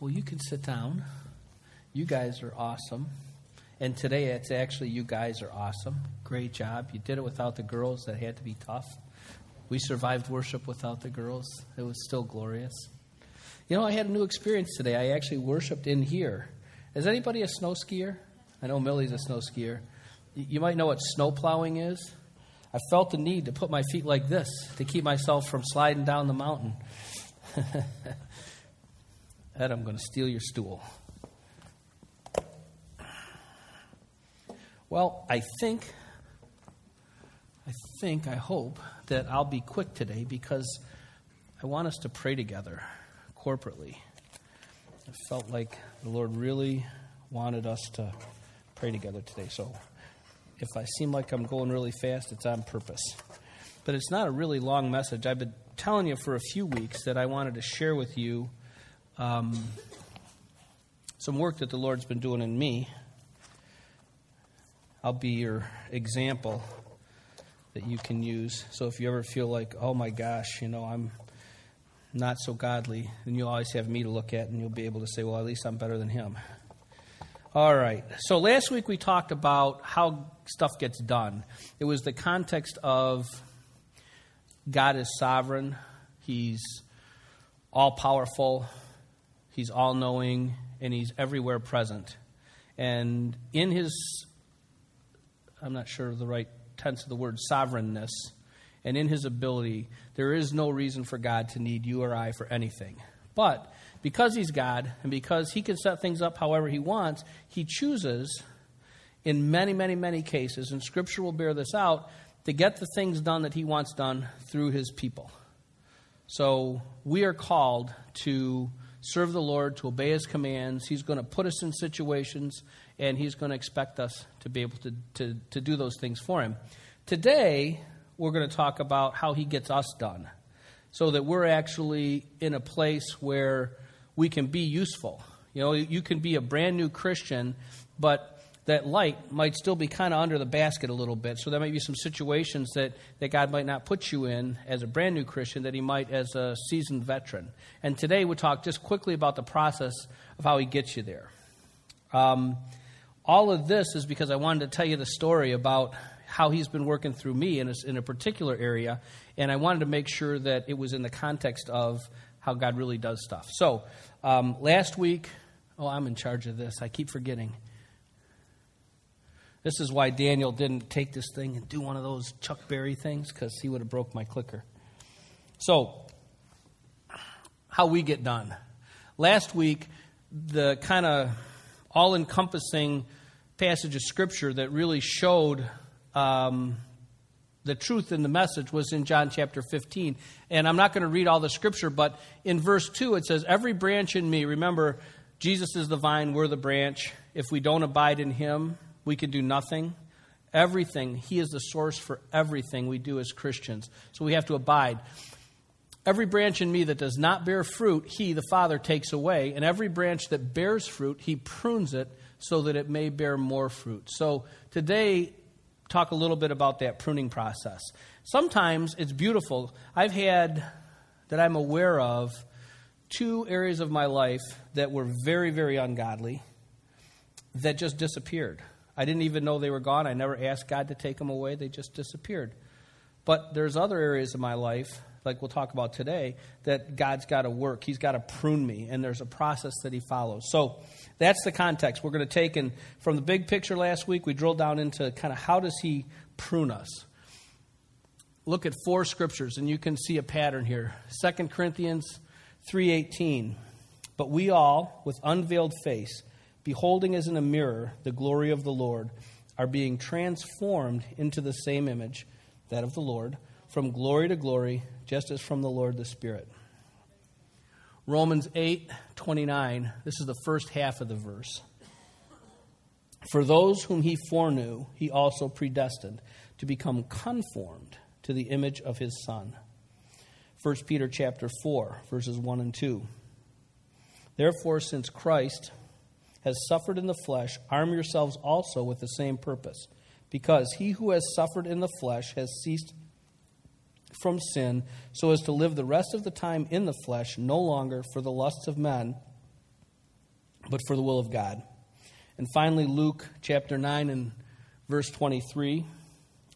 Well, you can sit down. You guys are awesome. And today it's actually you guys are awesome. Great job. You did it without the girls. That had to be tough. We survived worship without the girls. It was still glorious. You know, I had a new experience today. I actually worshiped in here. Is anybody a snow skier? I know Millie's a snow skier. You might know what snow plowing is. I felt the need to put my feet like this to keep myself from sliding down the mountain. Ed, I'm going to steal your stool. Well, I think, I think, I hope that I'll be quick today because I want us to pray together corporately. I felt like the Lord really wanted us to pray together today. So if I seem like I'm going really fast, it's on purpose. But it's not a really long message. I've been telling you for a few weeks that I wanted to share with you um, some work that the Lord's been doing in me. I'll be your example that you can use. So if you ever feel like, oh my gosh, you know, I'm not so godly, then you'll always have me to look at and you'll be able to say, well, at least I'm better than him. All right. So last week we talked about how stuff gets done. It was the context of God is sovereign, He's all powerful, He's all knowing, and He's everywhere present. And in His, I'm not sure of the right tense of the word, sovereignness, and in His ability, there is no reason for God to need you or I for anything. But because He's God, and because He can set things up however He wants, He chooses, in many, many, many cases, and Scripture will bear this out, to get the things done that He wants done through His people. So we are called to serve the Lord, to obey His commands. He's going to put us in situations, and He's going to expect us to be able to, to, to do those things for Him. Today, we're going to talk about how He gets us done so that we're actually in a place where we can be useful. You know, you can be a brand new Christian, but that light might still be kind of under the basket a little bit. So there might be some situations that, that God might not put you in as a brand new Christian that He might as a seasoned veteran. And today we'll talk just quickly about the process of how He gets you there. Um, all of this is because I wanted to tell you the story about how He's been working through me in a, in a particular area, and I wanted to make sure that it was in the context of how God really does stuff. So um, last week, oh, I'm in charge of this. I keep forgetting. This is why Daniel didn't take this thing and do one of those Chuck Berry things because he would have broke my clicker. So, how we get done. Last week, the kind of all encompassing passage of Scripture that really showed um, the truth in the message was in John chapter 15. And I'm not going to read all the Scripture, but in verse 2 it says, Every branch in me, remember, Jesus is the vine, we're the branch. If we don't abide in him, we can do nothing. Everything, He is the source for everything we do as Christians. So we have to abide. Every branch in me that does not bear fruit, He, the Father, takes away. And every branch that bears fruit, He prunes it so that it may bear more fruit. So today, talk a little bit about that pruning process. Sometimes it's beautiful. I've had, that I'm aware of, two areas of my life that were very, very ungodly that just disappeared. I didn't even know they were gone. I never asked God to take them away. They just disappeared. But there's other areas of my life, like we'll talk about today, that God's got to work. He's got to prune me, and there's a process that He follows. So that's the context we're going to take. And from the big picture last week, we drilled down into kind of how does He prune us. Look at four scriptures, and you can see a pattern here. 2 Corinthians 3:18. But we all, with unveiled face, beholding as in a mirror the glory of the Lord, are being transformed into the same image, that of the Lord, from glory to glory, just as from the Lord the Spirit. Romans 8 29, this is the first half of the verse. For those whom he foreknew, he also predestined to become conformed to the image of his Son. 1 Peter chapter 4, verses 1 and 2. Therefore, since Christ has suffered in the flesh, arm yourselves also with the same purpose. Because he who has suffered in the flesh has ceased from sin, so as to live the rest of the time in the flesh, no longer for the lusts of men, but for the will of God. And finally, Luke chapter 9 and verse 23.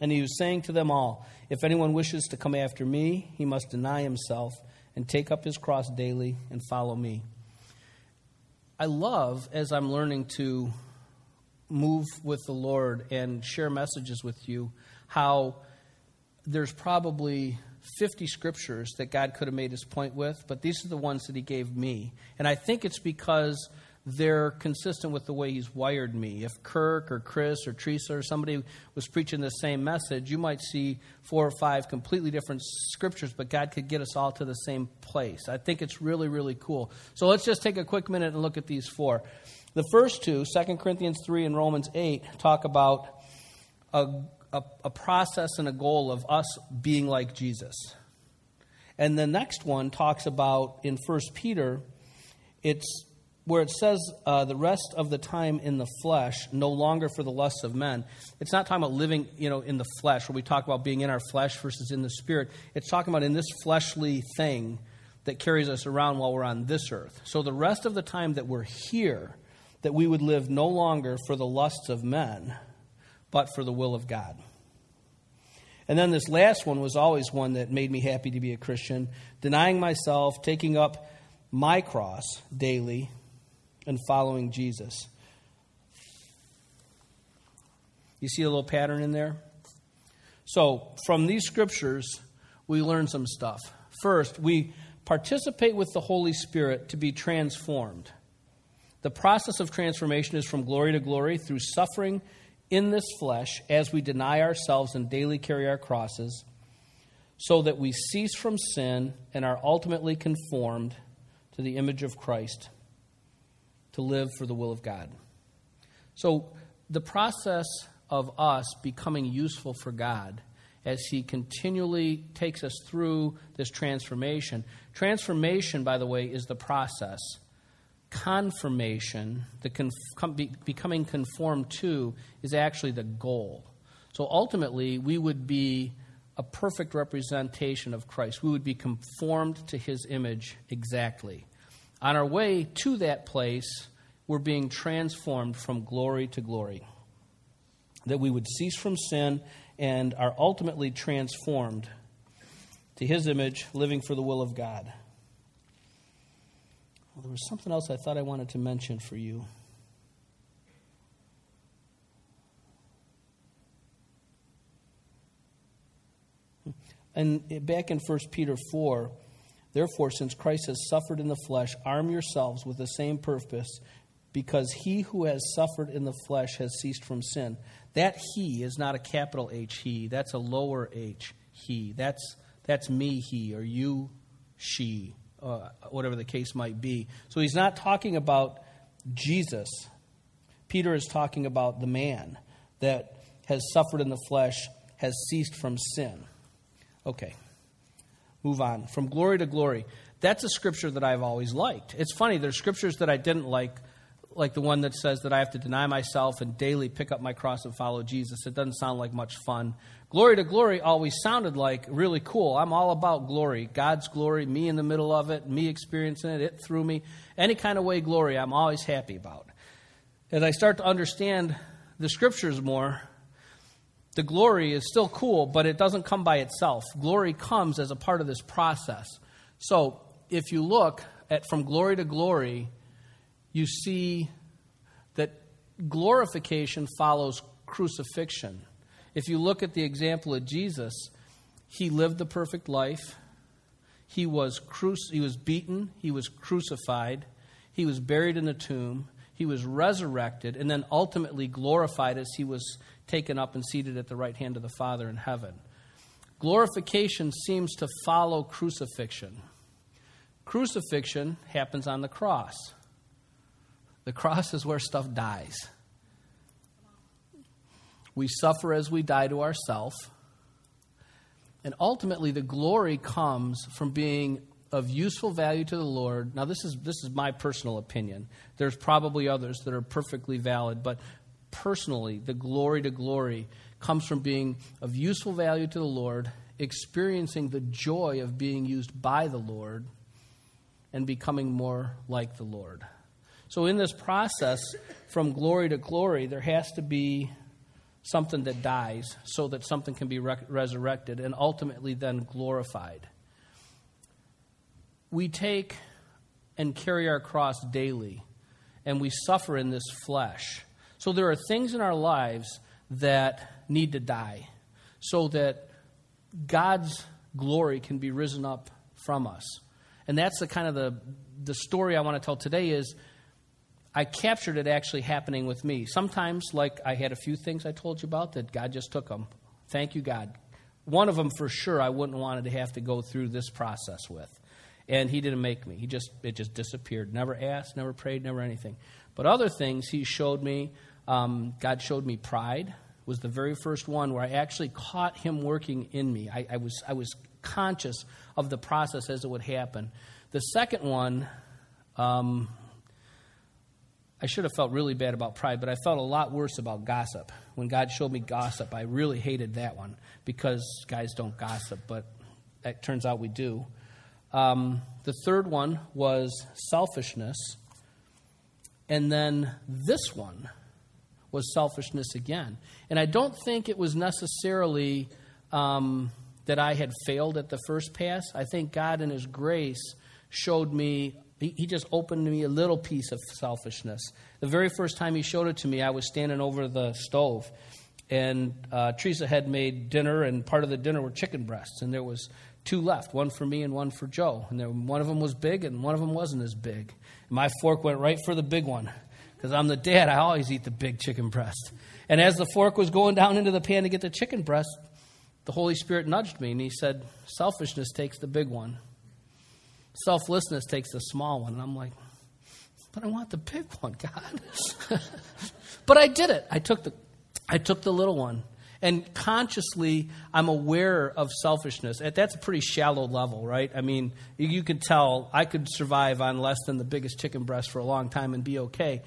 And he was saying to them all, If anyone wishes to come after me, he must deny himself and take up his cross daily and follow me. I love, as I'm learning to move with the Lord and share messages with you, how there's probably 50 scriptures that God could have made his point with, but these are the ones that he gave me. And I think it's because they're consistent with the way he's wired me. If Kirk or Chris or Teresa or somebody was preaching the same message, you might see four or five completely different scriptures, but God could get us all to the same place. I think it's really, really cool. So let's just take a quick minute and look at these four. The first two, 2 Corinthians 3 and Romans 8, talk about a, a, a process and a goal of us being like Jesus. And the next one talks about in 1 Peter, it's where it says uh, the rest of the time in the flesh, no longer for the lusts of men, it's not talking about living, you know, in the flesh, where we talk about being in our flesh versus in the spirit. It's talking about in this fleshly thing that carries us around while we're on this earth. So the rest of the time that we're here, that we would live no longer for the lusts of men, but for the will of God. And then this last one was always one that made me happy to be a Christian denying myself, taking up my cross daily and following Jesus. You see a little pattern in there? So, from these scriptures, we learn some stuff. First, we participate with the Holy Spirit to be transformed. The process of transformation is from glory to glory through suffering in this flesh as we deny ourselves and daily carry our crosses, so that we cease from sin and are ultimately conformed to the image of Christ to live for the will of God. So, the process of us becoming useful for God as He continually takes us through this transformation. Transformation, by the way, is the process. Confirmation, the becoming conformed to, is actually the goal. So ultimately, we would be a perfect representation of Christ. We would be conformed to His image exactly. On our way to that place, we're being transformed from glory to glory. That we would cease from sin and are ultimately transformed to His image, living for the will of God. Well, there was something else I thought I wanted to mention for you. And back in 1 Peter 4, Therefore, since Christ has suffered in the flesh, arm yourselves with the same purpose, because he who has suffered in the flesh has ceased from sin. That he is not a capital H he, that's a lower H he. That's, that's me he, or you she, uh, whatever the case might be. So he's not talking about Jesus. Peter is talking about the man that has suffered in the flesh, has ceased from sin. Okay move on. From glory to glory. That's a scripture that I've always liked. It's funny, there's scriptures that I didn't like, like the one that says that I have to deny myself and daily pick up my cross and follow Jesus. It doesn't sound like much fun. Glory to glory always sounded like really cool. I'm all about glory. God's glory, me in the middle of it, me experiencing it, it through me. Any kind of way glory, I'm always happy about. As I start to understand the scriptures more, the glory is still cool, but it doesn't come by itself. Glory comes as a part of this process. So if you look at from glory to glory, you see that glorification follows crucifixion. If you look at the example of Jesus, he lived the perfect life. He was, cru- he was beaten. He was crucified. He was buried in the tomb. He was resurrected and then ultimately glorified as he was taken up and seated at the right hand of the Father in heaven. Glorification seems to follow crucifixion. Crucifixion happens on the cross. The cross is where stuff dies. We suffer as we die to ourself. And ultimately, the glory comes from being of useful value to the Lord. Now, this is, this is my personal opinion. There's probably others that are perfectly valid, but personally, the glory to glory comes from being of useful value to the Lord, experiencing the joy of being used by the Lord, and becoming more like the Lord. So, in this process, from glory to glory, there has to be something that dies so that something can be re- resurrected and ultimately then glorified. We take and carry our cross daily, and we suffer in this flesh. So, there are things in our lives that need to die so that God's glory can be risen up from us. And that's the kind of the, the story I want to tell today is I captured it actually happening with me. Sometimes, like I had a few things I told you about that God just took them. Thank you, God. One of them for sure I wouldn't wanted to have to go through this process with. And he didn't make me. He just it just disappeared. Never asked, never prayed, never anything. But other things he showed me. Um, God showed me pride was the very first one where I actually caught him working in me. I, I, was, I was conscious of the process as it would happen. The second one, um, I should have felt really bad about pride, but I felt a lot worse about gossip. When God showed me gossip, I really hated that one because guys don't gossip, but it turns out we do. Um, the third one was selfishness. And then this one was selfishness again. And I don't think it was necessarily um, that I had failed at the first pass. I think God, in His grace, showed me, He, he just opened me a little piece of selfishness. The very first time He showed it to me, I was standing over the stove. And uh, Teresa had made dinner, and part of the dinner were chicken breasts. And there was two left, one for me and one for Joe. And there, one of them was big, and one of them wasn't as big. My fork went right for the big one because I'm the dad, I always eat the big chicken breast. And as the fork was going down into the pan to get the chicken breast, the Holy Spirit nudged me and he said, Selfishness takes the big one, selflessness takes the small one. And I'm like, But I want the big one, God. but I did it. I took the, I took the little one. And consciously, I'm aware of selfishness. That's a pretty shallow level, right? I mean, you could tell I could survive on less than the biggest chicken breast for a long time and be okay.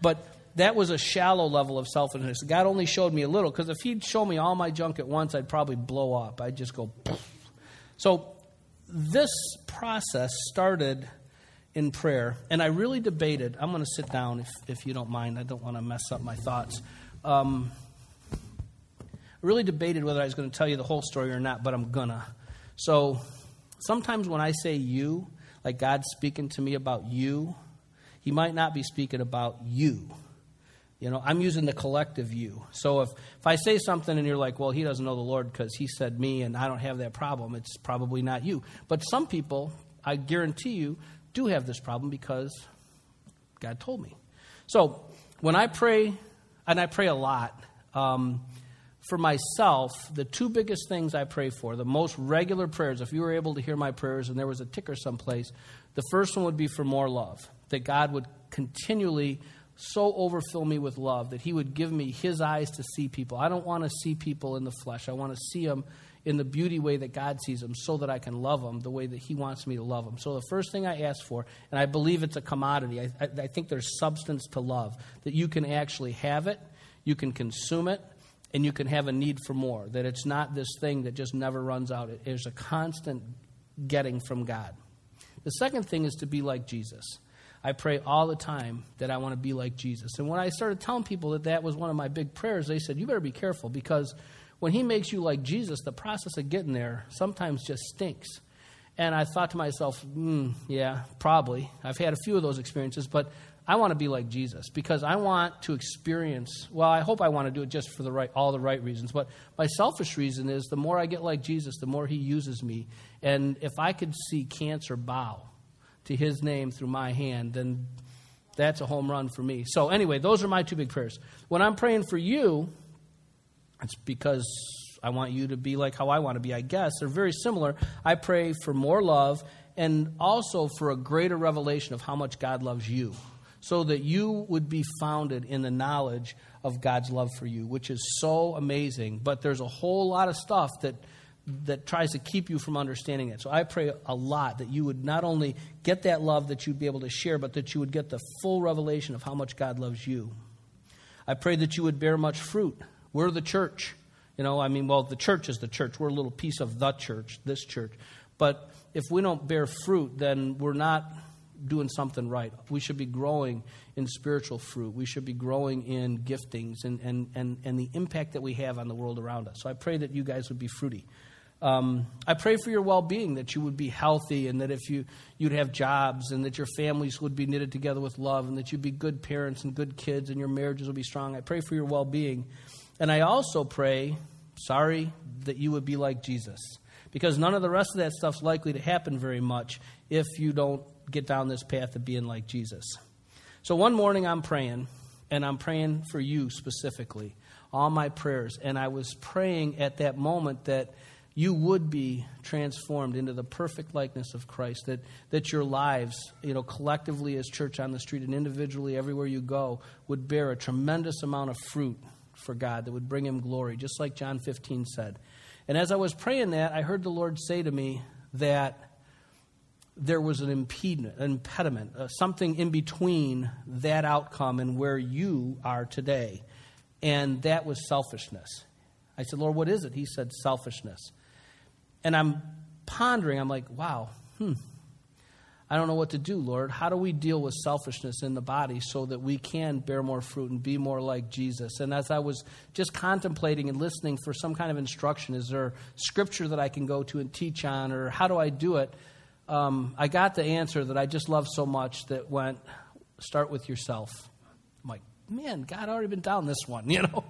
But that was a shallow level of selfishness. God only showed me a little because if He'd show me all my junk at once, I'd probably blow up. I'd just go. Poof. So this process started in prayer, and I really debated. I'm going to sit down if, if you don't mind. I don't want to mess up my thoughts. Um, really debated whether I was going to tell you the whole story or not, but I'm gonna. So sometimes when I say you, like God's speaking to me about you, he might not be speaking about you. You know, I'm using the collective you. So if, if I say something and you're like, well, he doesn't know the Lord because he said me and I don't have that problem, it's probably not you. But some people, I guarantee you, do have this problem because God told me. So when I pray, and I pray a lot, um, for myself, the two biggest things I pray for, the most regular prayers, if you were able to hear my prayers and there was a ticker someplace, the first one would be for more love that God would continually so overfill me with love that He would give me His eyes to see people. I don't want to see people in the flesh. I want to see them in the beauty way that God sees them so that I can love them the way that He wants me to love them. So the first thing I ask for, and I believe it's a commodity, I, I, I think there's substance to love, that you can actually have it, you can consume it, and you can have a need for more. That it's not this thing that just never runs out. It is a constant getting from God. The second thing is to be like Jesus. I pray all the time that I want to be like Jesus. And when I started telling people that that was one of my big prayers, they said, You better be careful because when He makes you like Jesus, the process of getting there sometimes just stinks. And I thought to myself, mm, Yeah, probably. I've had a few of those experiences, but I want to be like Jesus because I want to experience. Well, I hope I want to do it just for the right, all the right reasons. But my selfish reason is the more I get like Jesus, the more He uses me. And if I could see cancer bow to his name through my hand, then that's a home run for me. So, anyway, those are my two big prayers. When I'm praying for you, it's because I want you to be like how I want to be, I guess. They're very similar. I pray for more love and also for a greater revelation of how much God loves you so that you would be founded in the knowledge of God's love for you, which is so amazing. But there's a whole lot of stuff that that tries to keep you from understanding it. So I pray a lot that you would not only get that love that you'd be able to share, but that you would get the full revelation of how much God loves you. I pray that you would bear much fruit. We're the church. You know, I mean, well, the church is the church. We're a little piece of the church, this church. But if we don't bear fruit, then we're not doing something right. We should be growing in spiritual fruit. We should be growing in giftings and, and, and, and the impact that we have on the world around us. So I pray that you guys would be fruity. Um, I pray for your well being, that you would be healthy, and that if you, you'd have jobs, and that your families would be knitted together with love, and that you'd be good parents and good kids, and your marriages would be strong. I pray for your well being. And I also pray, sorry, that you would be like Jesus. Because none of the rest of that stuff's likely to happen very much if you don't get down this path of being like Jesus. So one morning I'm praying, and I'm praying for you specifically, all my prayers. And I was praying at that moment that you would be transformed into the perfect likeness of Christ, that, that your lives, you know, collectively as church on the street and individually everywhere you go, would bear a tremendous amount of fruit for God that would bring him glory, just like John 15 said. And as I was praying that, I heard the Lord say to me that there was an impediment, an impediment, uh, something in between that outcome and where you are today. And that was selfishness. I said, Lord, what is it? He said, selfishness. And I'm pondering, I'm like, wow, hmm, I don't know what to do, Lord. How do we deal with selfishness in the body so that we can bear more fruit and be more like Jesus? And as I was just contemplating and listening for some kind of instruction, is there scripture that I can go to and teach on, or how do I do it? Um, I got the answer that I just love so much that went, start with yourself. I'm like, man, God already been down this one, you know?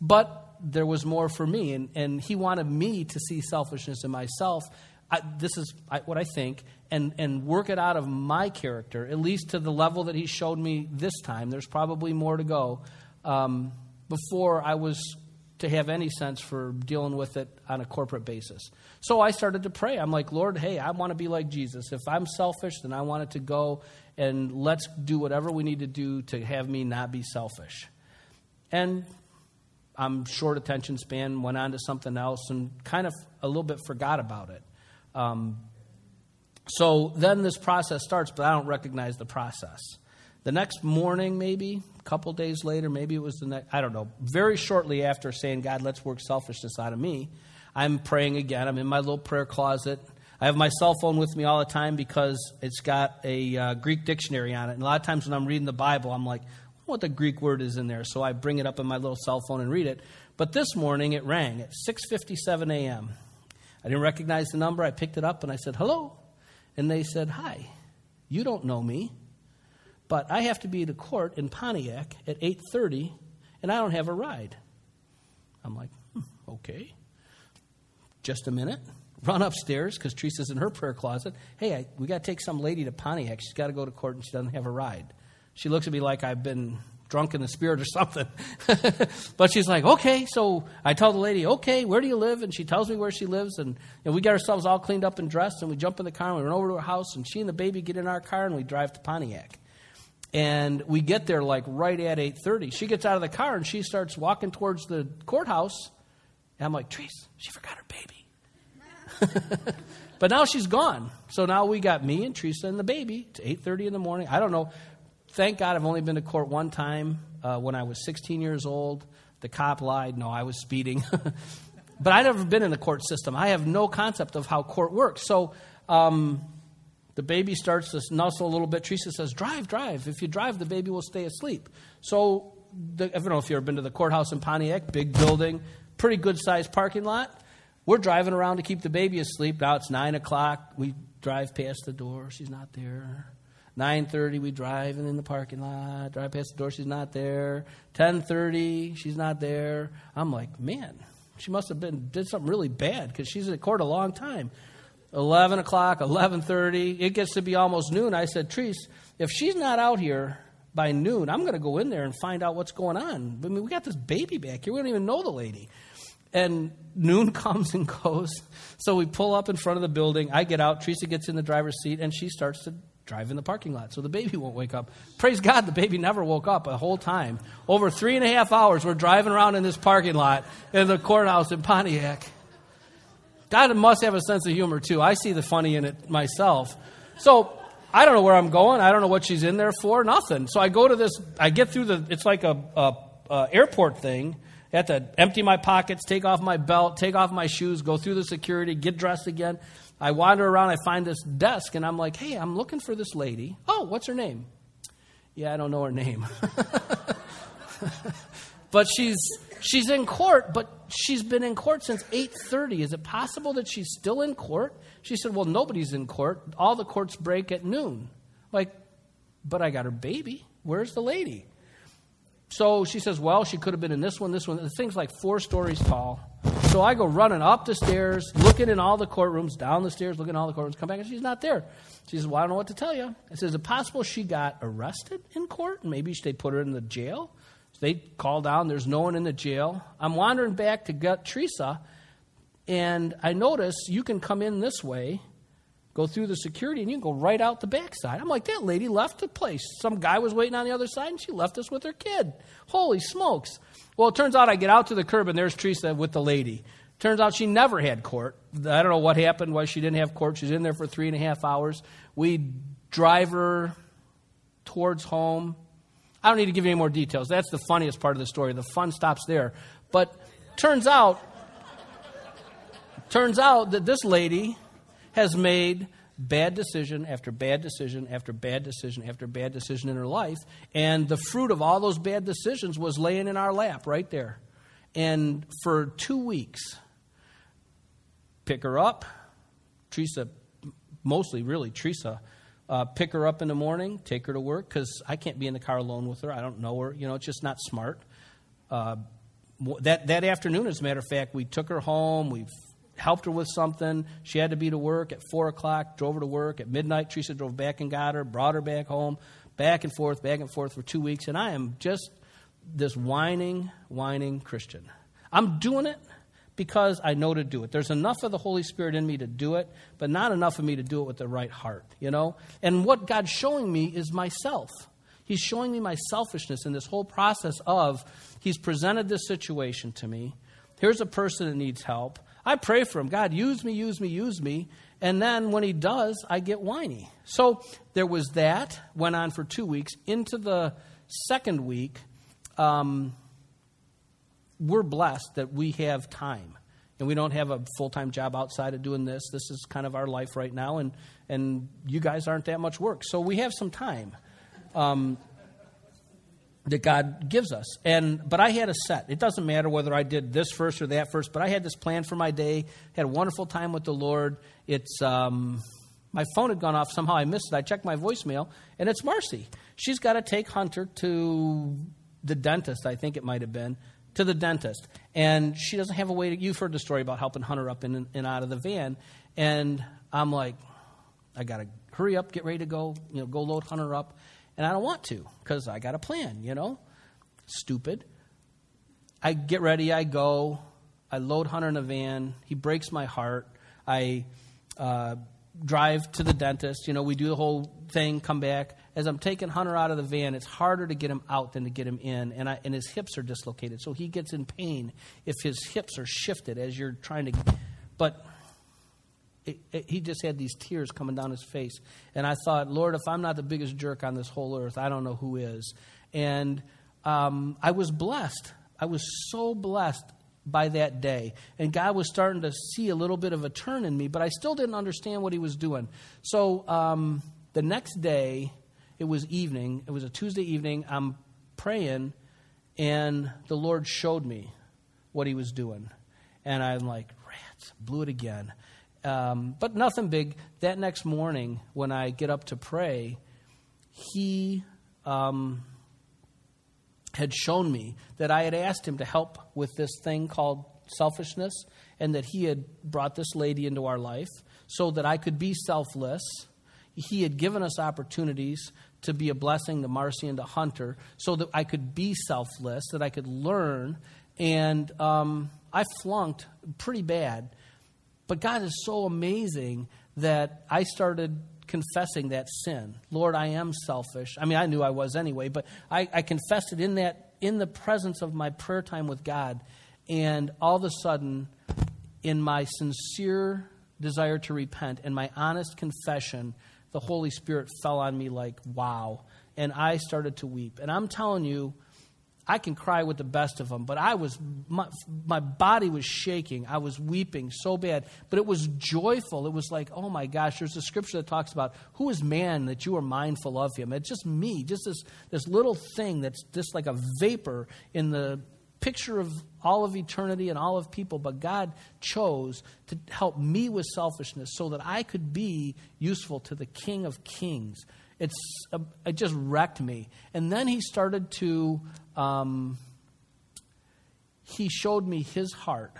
But there was more for me, and, and he wanted me to see selfishness in myself. I, this is what I think, and, and work it out of my character, at least to the level that he showed me this time. There's probably more to go um, before I was to have any sense for dealing with it on a corporate basis. So I started to pray. I'm like, Lord, hey, I want to be like Jesus. If I'm selfish, then I want it to go, and let's do whatever we need to do to have me not be selfish. And I'm short attention span, went on to something else, and kind of a little bit forgot about it. Um, so then this process starts, but I don't recognize the process. The next morning, maybe a couple days later, maybe it was the next, I don't know, very shortly after saying, God, let's work selfishness out of me, I'm praying again. I'm in my little prayer closet. I have my cell phone with me all the time because it's got a uh, Greek dictionary on it. And a lot of times when I'm reading the Bible, I'm like, what the Greek word is in there. So I bring it up in my little cell phone and read it. But this morning it rang at 6:57 a.m. I didn't recognize the number. I picked it up and I said, "Hello." And they said, "Hi. You don't know me, but I have to be to court in Pontiac at 8:30 and I don't have a ride." I'm like, hmm, "Okay." Just a minute. Run upstairs because Teresa's in her prayer closet. Hey, I, we got to take some lady to Pontiac. She's got to go to court and she doesn't have a ride. She looks at me like I've been drunk in the spirit or something. but she's like, okay. So I tell the lady, okay, where do you live? And she tells me where she lives. And, and we get ourselves all cleaned up and dressed. And we jump in the car and we run over to her house. And she and the baby get in our car and we drive to Pontiac. And we get there like right at 8.30. She gets out of the car and she starts walking towards the courthouse. And I'm like, Treese, she forgot her baby. but now she's gone. So now we got me and Teresa and the baby to 8.30 in the morning. I don't know thank God I've only been to court one time uh, when I was 16 years old. The cop lied. No, I was speeding. but I've never been in the court system. I have no concept of how court works. So um, the baby starts to nuzzle a little bit. Teresa says, Drive, drive. If you drive, the baby will stay asleep. So the, I don't know if you've ever been to the courthouse in Pontiac, big building, pretty good sized parking lot. We're driving around to keep the baby asleep. Now it's 9 o'clock. We drive past the door. She's not there. 9.30 we drive in the parking lot drive past the door she's not there 10.30 she's not there i'm like man she must have been did something really bad because she's in court a long time 11 o'clock 11.30 it gets to be almost noon. I said Treese, if she's not out here by noon i'm going to go in there and find out what's going on. I mean we got this baby back here. We don't even know the lady. And noon comes and goes. So we pull up in front of the building. I get out. Teresa gets in the driver's seat and she starts to drive in the parking lot. So the baby won't wake up. Praise God, the baby never woke up a whole time. Over three and a half hours, we're driving around in this parking lot in the courthouse in Pontiac. God must have a sense of humor, too. I see the funny in it myself. So I don't know where I'm going. I don't know what she's in there for. Nothing. So I go to this, I get through the, it's like a, a, a airport thing. I have to empty my pockets, take off my belt, take off my shoes, go through the security, get dressed again. I wander around, I find this desk, and I'm like, hey, I'm looking for this lady. Oh, what's her name? Yeah, I don't know her name. but she's she's in court, but she's been in court since 8:30. Is it possible that she's still in court? She said, "Well, nobody's in court. All the courts break at noon." Like, but I got her baby. Where's the lady? So she says, Well, she could have been in this one, this one. The thing's like four stories tall. So I go running up the stairs, looking in all the courtrooms, down the stairs, looking in all the courtrooms, come back, and she's not there. She says, Well, I don't know what to tell you. I says, Is it possible she got arrested in court? Maybe they put her in the jail? They call down, there's no one in the jail. I'm wandering back to get Teresa, and I notice you can come in this way go through the security and you can go right out the backside. I'm like, that lady left the place. Some guy was waiting on the other side and she left us with her kid. Holy smokes. Well, it turns out I get out to the curb and there's Teresa with the lady. Turns out she never had court. I don't know what happened, why she didn't have court. She's in there for three and a half hours. We drive her towards home. I don't need to give you any more details. That's the funniest part of the story. The fun stops there. But turns out, turns out that this lady has made bad decision after bad decision after bad decision after bad decision in her life. And the fruit of all those bad decisions was laying in our lap right there. And for two weeks, pick her up. Teresa, mostly really Teresa, uh, pick her up in the morning, take her to work because I can't be in the car alone with her. I don't know her. You know, it's just not smart. Uh, that that afternoon, as a matter of fact, we took her home. We helped her with something. She had to be to work at 4 o'clock, drove her to work. At midnight, Teresa drove back and got her, brought her back home, back and forth, back and forth for two weeks. And I am just this whining, whining Christian. I'm doing it because I know to do it. There's enough of the Holy Spirit in me to do it, but not enough of me to do it with the right heart, you know? And what God's showing me is myself. He's showing me my selfishness in this whole process of He's presented this situation to me. Here's a person that needs help. I pray for him. God, use me, use me, use me. And then when he does, I get whiny. So there was that, went on for two weeks. Into the second week, um, we're blessed that we have time. And we don't have a full time job outside of doing this. This is kind of our life right now. And, and you guys aren't that much work. So we have some time. Um, that God gives us. And but I had a set. It doesn't matter whether I did this first or that first, but I had this plan for my day. Had a wonderful time with the Lord. It's um, my phone had gone off somehow. I missed it. I checked my voicemail, and it's Marcy. She's got to take Hunter to the dentist. I think it might have been to the dentist, and she doesn't have a way to. You've heard the story about helping Hunter up in and out of the van, and I'm like, I got to hurry up, get ready to go. You know, go load Hunter up. And I don't want to because I got a plan, you know? Stupid. I get ready, I go, I load Hunter in a van. He breaks my heart. I uh, drive to the dentist. You know, we do the whole thing, come back. As I'm taking Hunter out of the van, it's harder to get him out than to get him in, and, I, and his hips are dislocated. So he gets in pain if his hips are shifted as you're trying to. But it, it, he just had these tears coming down his face. And I thought, Lord, if I'm not the biggest jerk on this whole earth, I don't know who is. And um, I was blessed. I was so blessed by that day. And God was starting to see a little bit of a turn in me, but I still didn't understand what He was doing. So um, the next day, it was evening, it was a Tuesday evening, I'm praying, and the Lord showed me what He was doing. And I'm like, rats, blew it again. Um, but nothing big. That next morning, when I get up to pray, he um, had shown me that I had asked him to help with this thing called selfishness, and that he had brought this lady into our life so that I could be selfless. He had given us opportunities to be a blessing to Marcy and to Hunter so that I could be selfless, that I could learn. And um, I flunked pretty bad but God is so amazing that I started confessing that sin. Lord, I am selfish. I mean, I knew I was anyway, but I, I confessed it in that in the presence of my prayer time with God. And all of a sudden, in my sincere desire to repent and my honest confession, the Holy Spirit fell on me like, wow. And I started to weep. And I'm telling you, I can cry with the best of them, but I was, my, my body was shaking. I was weeping so bad, but it was joyful. It was like, oh my gosh, there's a scripture that talks about who is man that you are mindful of him. It's just me, just this, this little thing that's just like a vapor in the picture of all of eternity and all of people, but God chose to help me with selfishness so that I could be useful to the King of Kings. It's, uh, it just wrecked me. And then he started to, um, he showed me his heart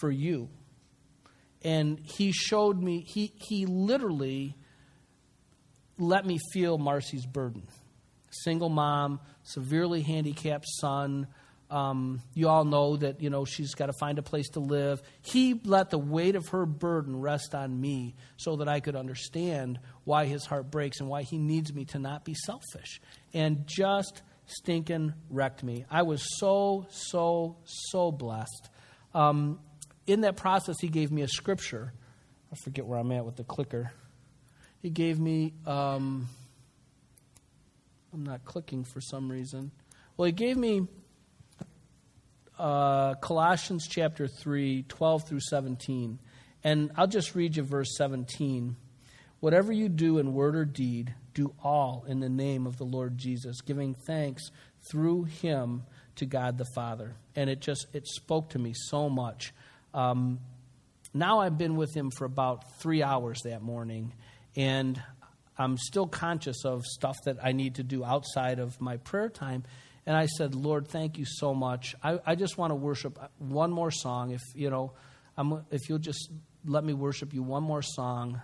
for you. And he showed me, he, he literally let me feel Marcy's burden. Single mom, severely handicapped son, um, you all know that you know she's got to find a place to live. He let the weight of her burden rest on me so that I could understand why his heart breaks and why he needs me to not be selfish. And just stinking wrecked me. I was so so so blessed. Um, in that process, he gave me a scripture. I forget where I'm at with the clicker. He gave me. Um, I'm not clicking for some reason. Well, he gave me uh, Colossians chapter 3, 12 through 17. And I'll just read you verse 17. Whatever you do in word or deed, do all in the name of the Lord Jesus, giving thanks through him to God the Father. And it just it spoke to me so much. Um, now I've been with him for about three hours that morning, and I'm still conscious of stuff that I need to do outside of my prayer time. And I said, Lord, thank you so much. I, I just want to worship one more song. If, you know, I'm, if you'll just let me worship you one more song.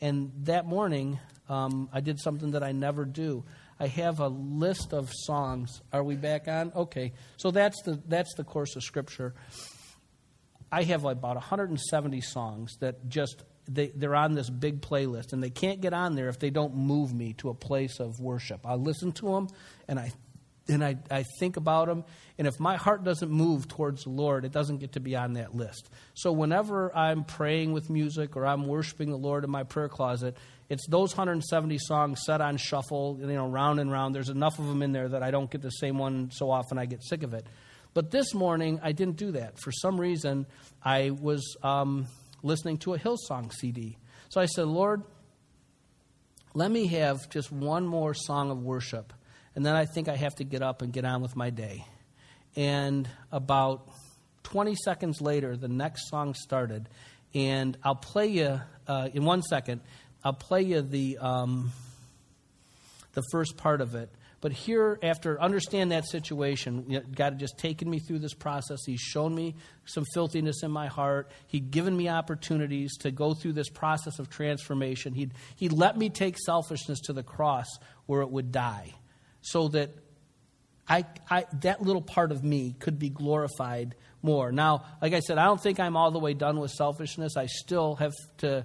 And that morning, um, I did something that I never do. I have a list of songs. Are we back on? Okay. So that's the, that's the course of Scripture. I have about 170 songs that just they, they're on this big playlist, and they can't get on there if they don't move me to a place of worship. I listen to them, and I and I, I think about them. And if my heart doesn't move towards the Lord, it doesn't get to be on that list. So whenever I'm praying with music or I'm worshiping the Lord in my prayer closet, it's those 170 songs set on shuffle, you know, round and round. There's enough of them in there that I don't get the same one so often I get sick of it. But this morning, I didn't do that. For some reason, I was um, listening to a Hillsong CD. So I said, Lord, let me have just one more song of worship and then I think I have to get up and get on with my day. And about 20 seconds later, the next song started, and I'll play you uh, in one second. I'll play you the um, the first part of it. But here, after understand that situation, God had just taken me through this process. He's shown me some filthiness in my heart. He'd given me opportunities to go through this process of transformation. He'd, he let me take selfishness to the cross where it would die so that I, I, that little part of me could be glorified more. Now, like I said, I don't think I'm all the way done with selfishness. I still have to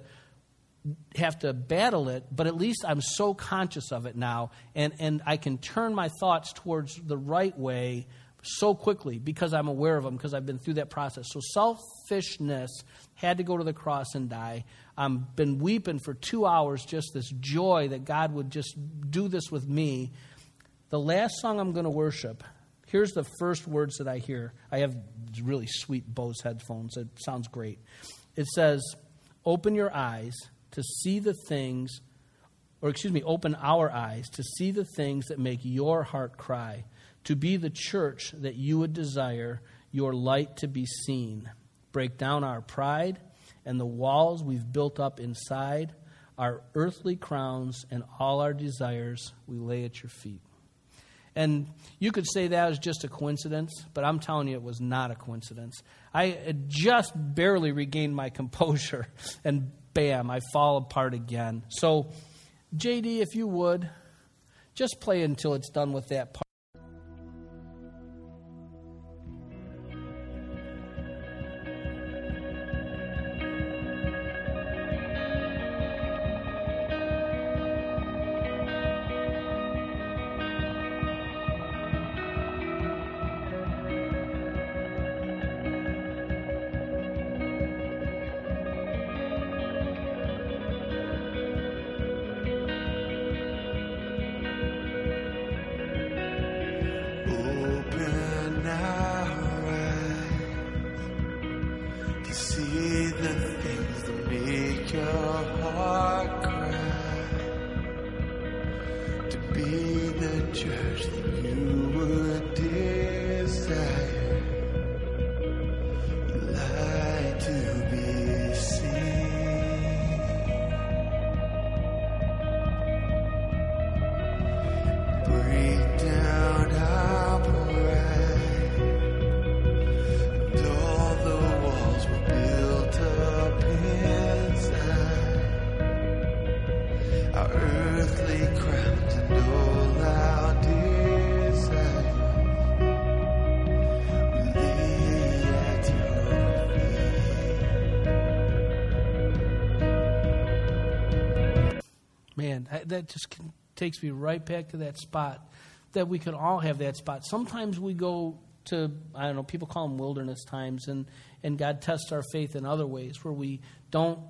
have to battle it, but at least I'm so conscious of it now, and, and I can turn my thoughts towards the right way so quickly because I'm aware of them, because I've been through that process. So selfishness had to go to the cross and die. I've been weeping for two hours, just this joy that God would just do this with me. The last song I'm going to worship, here's the first words that I hear. I have really sweet Bose headphones. It sounds great. It says, Open your eyes to see the things, or excuse me, open our eyes to see the things that make your heart cry, to be the church that you would desire, your light to be seen. Break down our pride and the walls we've built up inside, our earthly crowns and all our desires we lay at your feet. And you could say that was just a coincidence, but I'm telling you it was not a coincidence. I just barely regained my composure, and bam, I fall apart again. So, JD, if you would, just play until it's done with that part. That just takes me right back to that spot that we can all have that spot. Sometimes we go to, I don't know, people call them wilderness times, and, and God tests our faith in other ways where we don't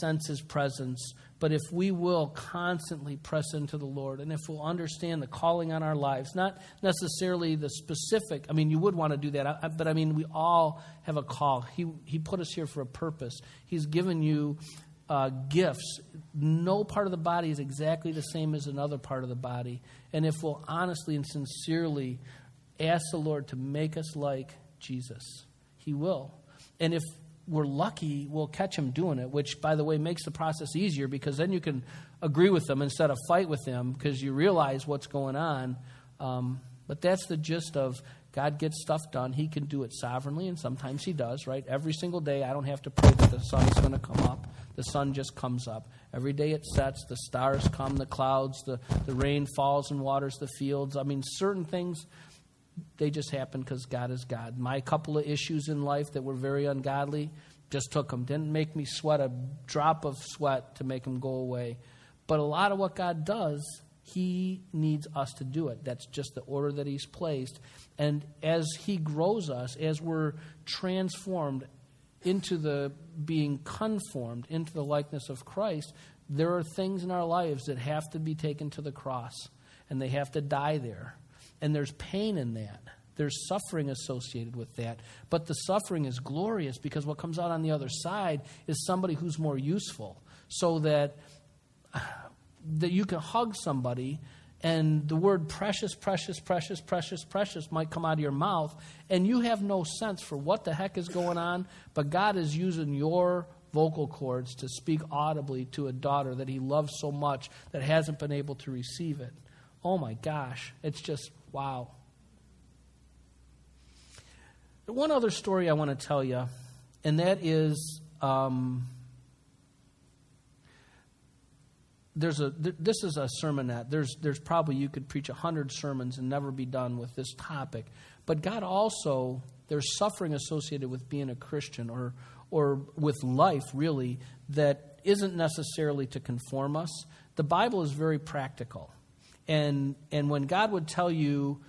sense His presence. But if we will constantly press into the Lord, and if we'll understand the calling on our lives, not necessarily the specific, I mean, you would want to do that, but I mean, we all have a call. He, he put us here for a purpose. He's given you uh, gifts, no part of the body is exactly the same as another part of the body. And if we'll honestly and sincerely ask the Lord to make us like Jesus, He will. And if we're lucky, we'll catch Him doing it, which, by the way, makes the process easier because then you can agree with them instead of fight with them because you realize what's going on. Um, but that's the gist of God gets stuff done. He can do it sovereignly, and sometimes He does, right? Every single day, I don't have to pray that the sun's going to come up. The sun just comes up. Every day it sets, the stars come, the clouds, the, the rain falls and waters the fields. I mean, certain things, they just happen because God is God. My couple of issues in life that were very ungodly just took them. Didn't make me sweat a drop of sweat to make them go away. But a lot of what God does, He needs us to do it. That's just the order that He's placed. And as He grows us, as we're transformed into the being conformed into the likeness of Christ, there are things in our lives that have to be taken to the cross and they have to die there. And there's pain in that. There's suffering associated with that. But the suffering is glorious because what comes out on the other side is somebody who's more useful. So that, that you can hug somebody and the word precious, precious, precious, precious, precious might come out of your mouth, and you have no sense for what the heck is going on, but God is using your vocal cords to speak audibly to a daughter that He loves so much that hasn't been able to receive it. Oh my gosh, it's just wow. One other story I want to tell you, and that is. Um, there's a this is a sermonette. There's there's probably you could preach a hundred sermons and never be done with this topic. But God also there's suffering associated with being a Christian or or with life really that isn't necessarily to conform us. The Bible is very practical. And and when God would tell you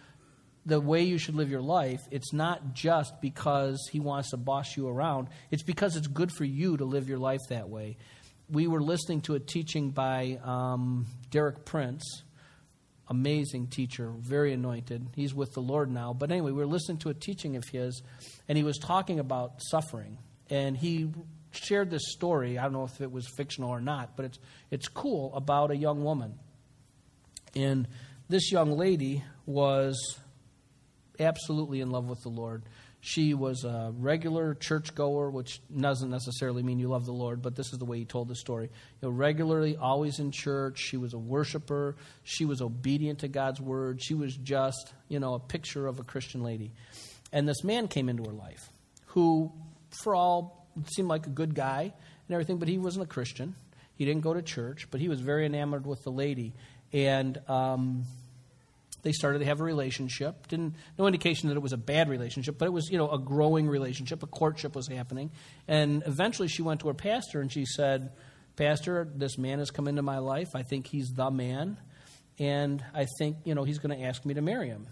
the way you should live your life, it's not just because he wants to boss you around. It's because it's good for you to live your life that way we were listening to a teaching by um, Derek Prince, amazing teacher, very anointed. He's with the Lord now. But anyway, we were listening to a teaching of his, and he was talking about suffering. And he shared this story. I don't know if it was fictional or not, but it's, it's cool about a young woman. And this young lady was absolutely in love with the Lord. She was a regular churchgoer, which doesn't necessarily mean you love the Lord, but this is the way he told the story. You know, regularly, always in church. She was a worshiper. She was obedient to God's word. She was just, you know, a picture of a Christian lady. And this man came into her life who, for all, seemed like a good guy and everything, but he wasn't a Christian. He didn't go to church, but he was very enamored with the lady. And um, they started to have a relationship. Didn't no indication that it was a bad relationship, but it was you know a growing relationship. A courtship was happening, and eventually she went to her pastor and she said, "Pastor, this man has come into my life. I think he's the man, and I think you know he's going to ask me to marry him."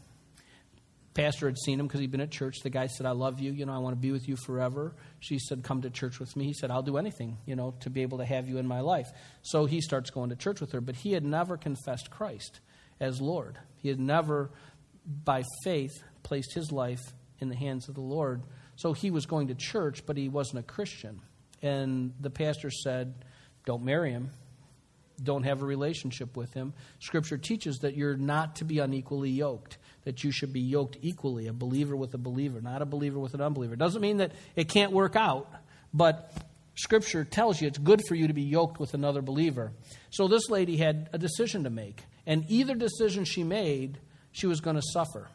Pastor had seen him because he'd been at church. The guy said, "I love you. You know, I want to be with you forever." She said, "Come to church with me." He said, "I'll do anything, you know, to be able to have you in my life." So he starts going to church with her, but he had never confessed Christ as Lord. He had never, by faith, placed his life in the hands of the Lord. So he was going to church, but he wasn't a Christian. And the pastor said, Don't marry him. don't have a relationship with him. Scripture teaches that you're not to be unequally yoked, that you should be yoked equally, a believer with a believer, not a believer with an unbeliever. Doesn't mean that it can't work out, but Scripture tells you it's good for you to be yoked with another believer. So this lady had a decision to make, and either decision she made, she was going to suffer.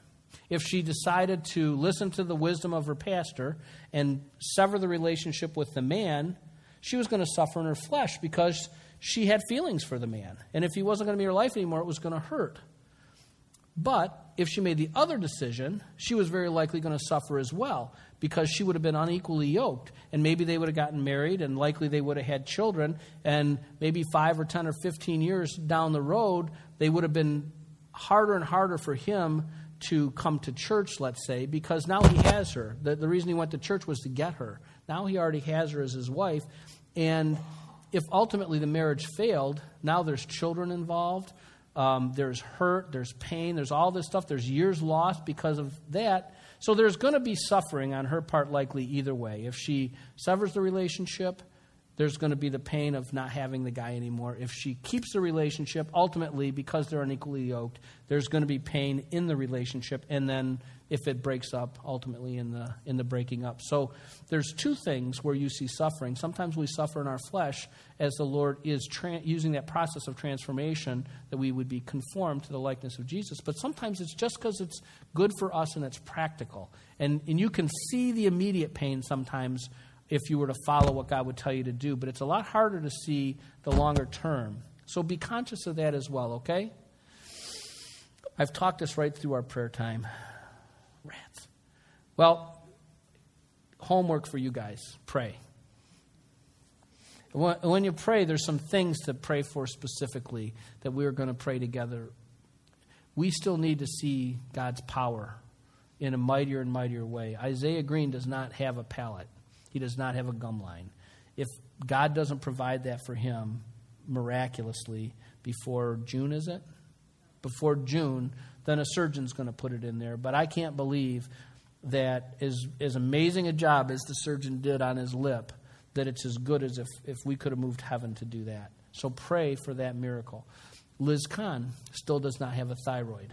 If she decided to listen to the wisdom of her pastor and sever the relationship with the man, she was going to suffer in her flesh because she had feelings for the man. And if he wasn't going to be her life anymore, it was going to hurt. But if she made the other decision, she was very likely going to suffer as well because she would have been unequally yoked. And maybe they would have gotten married and likely they would have had children. And maybe five or 10 or 15 years down the road, they would have been harder and harder for him to come to church, let's say, because now he has her. The, the reason he went to church was to get her. Now he already has her as his wife. And if ultimately the marriage failed, now there's children involved, um, there's hurt, there's pain, there's all this stuff, there's years lost because of that. So there's going to be suffering on her part, likely either way. If she severs the relationship, there's going to be the pain of not having the guy anymore. If she keeps the relationship, ultimately, because they're unequally yoked, there's going to be pain in the relationship, and then if it breaks up, ultimately in the in the breaking up. So there's two things where you see suffering. Sometimes we suffer in our flesh as the Lord is tra- using that process of transformation that we would be conformed to the likeness of Jesus. But sometimes it's just because it's good for us and it's practical, and and you can see the immediate pain sometimes if you were to follow what God would tell you to do. But it's a lot harder to see the longer term. So be conscious of that as well, okay? I've talked this right through our prayer time. Rats. Well, homework for you guys pray. When you pray, there's some things to pray for specifically that we are going to pray together. We still need to see God's power in a mightier and mightier way. Isaiah Green does not have a palate. He does not have a gum line. If God doesn't provide that for him miraculously before June, is it? Before June, then a surgeon's going to put it in there. But I can't believe that as, as amazing a job as the surgeon did on his lip, that it's as good as if, if we could have moved heaven to do that. So pray for that miracle. Liz Kahn still does not have a thyroid.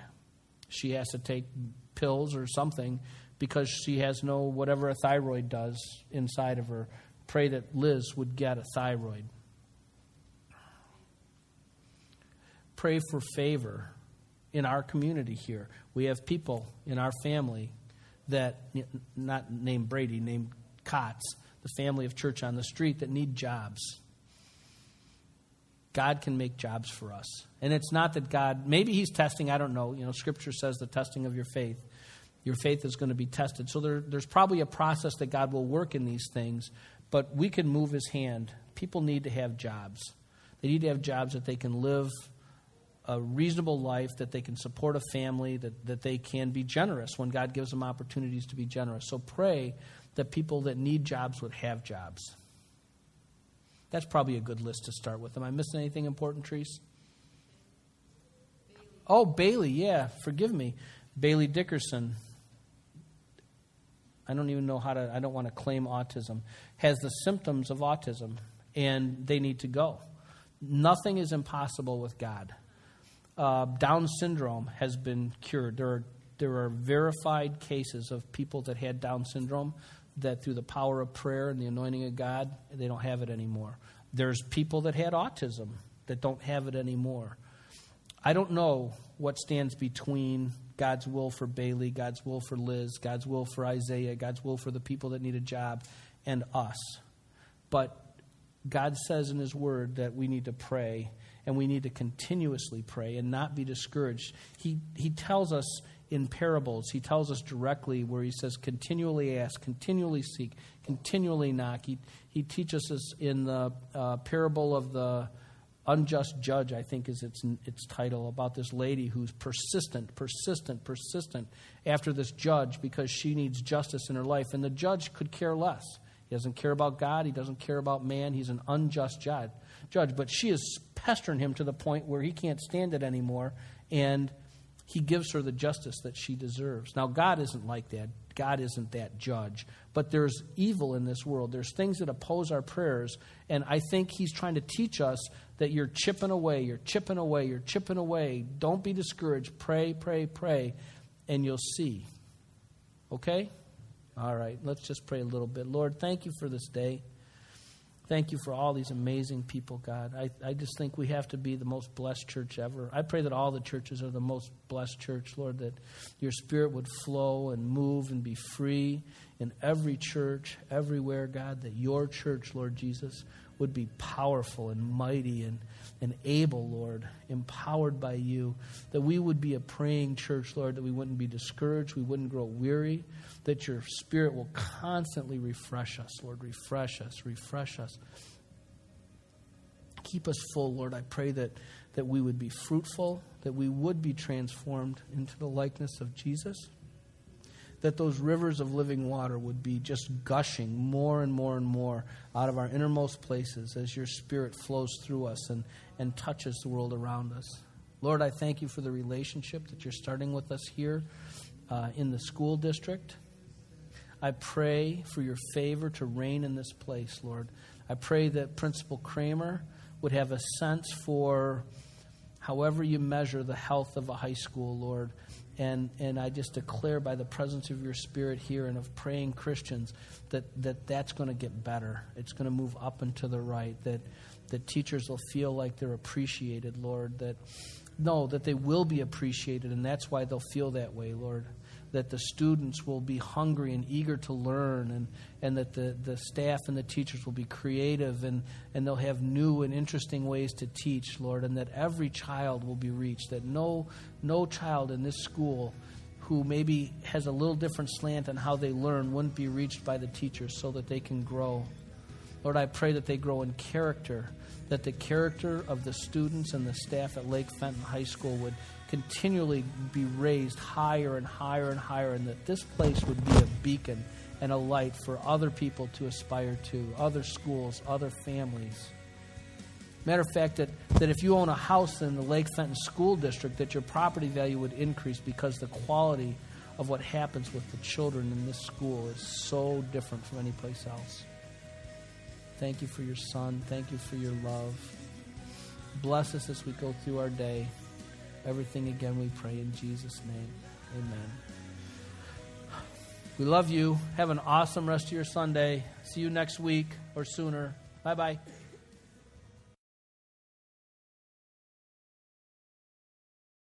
She has to take pills or something because she has no whatever a thyroid does inside of her. Pray that Liz would get a thyroid. Pray for favor in our community here. We have people in our family that, not named Brady, named Kotz, the family of church on the street, that need jobs. God can make jobs for us. And it's not that God, maybe He's testing, I don't know. You know, Scripture says the testing of your faith your faith is going to be tested. So there, there's probably a process that God will work in these things, but we can move His hand. People need to have jobs. They need to have jobs that they can live a reasonable life, that they can support a family, that, that they can be generous when God gives them opportunities to be generous. So pray that people that need jobs would have jobs. That's probably a good list to start with. Am I missing anything important, Treese? Oh, Bailey, yeah, forgive me. Bailey Dickerson, I don't even know how to, I don't want to claim autism, has the symptoms of autism, and they need to go. Nothing is impossible with God. Uh, Down syndrome has been cured. There are, there are verified cases of people that had Down syndrome that through the power of prayer and the anointing of God, they don't have it anymore. There's people that had autism that don't have it anymore. I don't know what stands between God's will for Bailey, God's will for Liz, God's will for Isaiah, God's will for the people that need a job, and us. But God says in His Word that we need to pray and we need to continuously pray and not be discouraged. He, he tells us in parables, He tells us directly where He says, continually ask, continually seek, continually knock. He, he teaches us in the uh, parable of the Unjust Judge, I think is its, its title, about this lady who's persistent, persistent, persistent after this judge because she needs justice in her life. And the judge could care less. He doesn't care about God, he doesn't care about man, he's an unjust judge. judge. But she is pestering him to the point where he can't stand it anymore, and he gives her the justice that she deserves. Now, God isn't like that. God isn't that judge. But there's evil in this world. There's things that oppose our prayers. And I think He's trying to teach us that you're chipping away, you're chipping away, you're chipping away. Don't be discouraged. Pray, pray, pray, and you'll see. Okay? All right, let's just pray a little bit. Lord, thank you for this day. Thank you for all these amazing people, God. I, I just think we have to be the most blessed church ever. I pray that all the churches are the most blessed church, Lord, that your spirit would flow and move and be free in every church, everywhere, God, that your church, Lord Jesus, would be powerful and mighty and, and able, Lord, empowered by you. That we would be a praying church, Lord, that we wouldn't be discouraged, we wouldn't grow weary, that your Spirit will constantly refresh us, Lord. Refresh us, refresh us. Keep us full, Lord. I pray that, that we would be fruitful, that we would be transformed into the likeness of Jesus, that those rivers of living water would be just gushing more and more and more out of our innermost places as your Spirit flows through us and, and touches the world around us. Lord, I thank you for the relationship that you're starting with us here uh, in the school district. I pray for your favor to reign in this place, Lord. I pray that Principal Kramer would have a sense for however you measure the health of a high school, Lord. And, and I just declare by the presence of your Spirit here and of praying Christians that, that that's going to get better. It's going to move up and to the right. That, that teachers will feel like they're appreciated, Lord. That no, that they will be appreciated, and that's why they'll feel that way, Lord that the students will be hungry and eager to learn, and, and that the, the staff and the teachers will be creative and, and they'll have new and interesting ways to teach, Lord, and that every child will be reached, that no, no child in this school who maybe has a little different slant on how they learn wouldn't be reached by the teachers so that they can grow. Lord, I pray that they grow in character, that the character of the students and the staff at Lake Fenton High School would continually be raised higher and higher and higher, and that this place would be a beacon and a light for other people to aspire to, other schools, other families. Matter of fact, that, that if you own a house in the Lake Fenton School District, that your property value would increase because the quality of what happens with the children in this school is so different from any place else. Thank you for your son. Thank you for your love. Bless us as we go through our day. Everything again we pray in Jesus' name. Amen. We love you. Have an awesome rest of your Sunday. See you next week or sooner. Bye bye.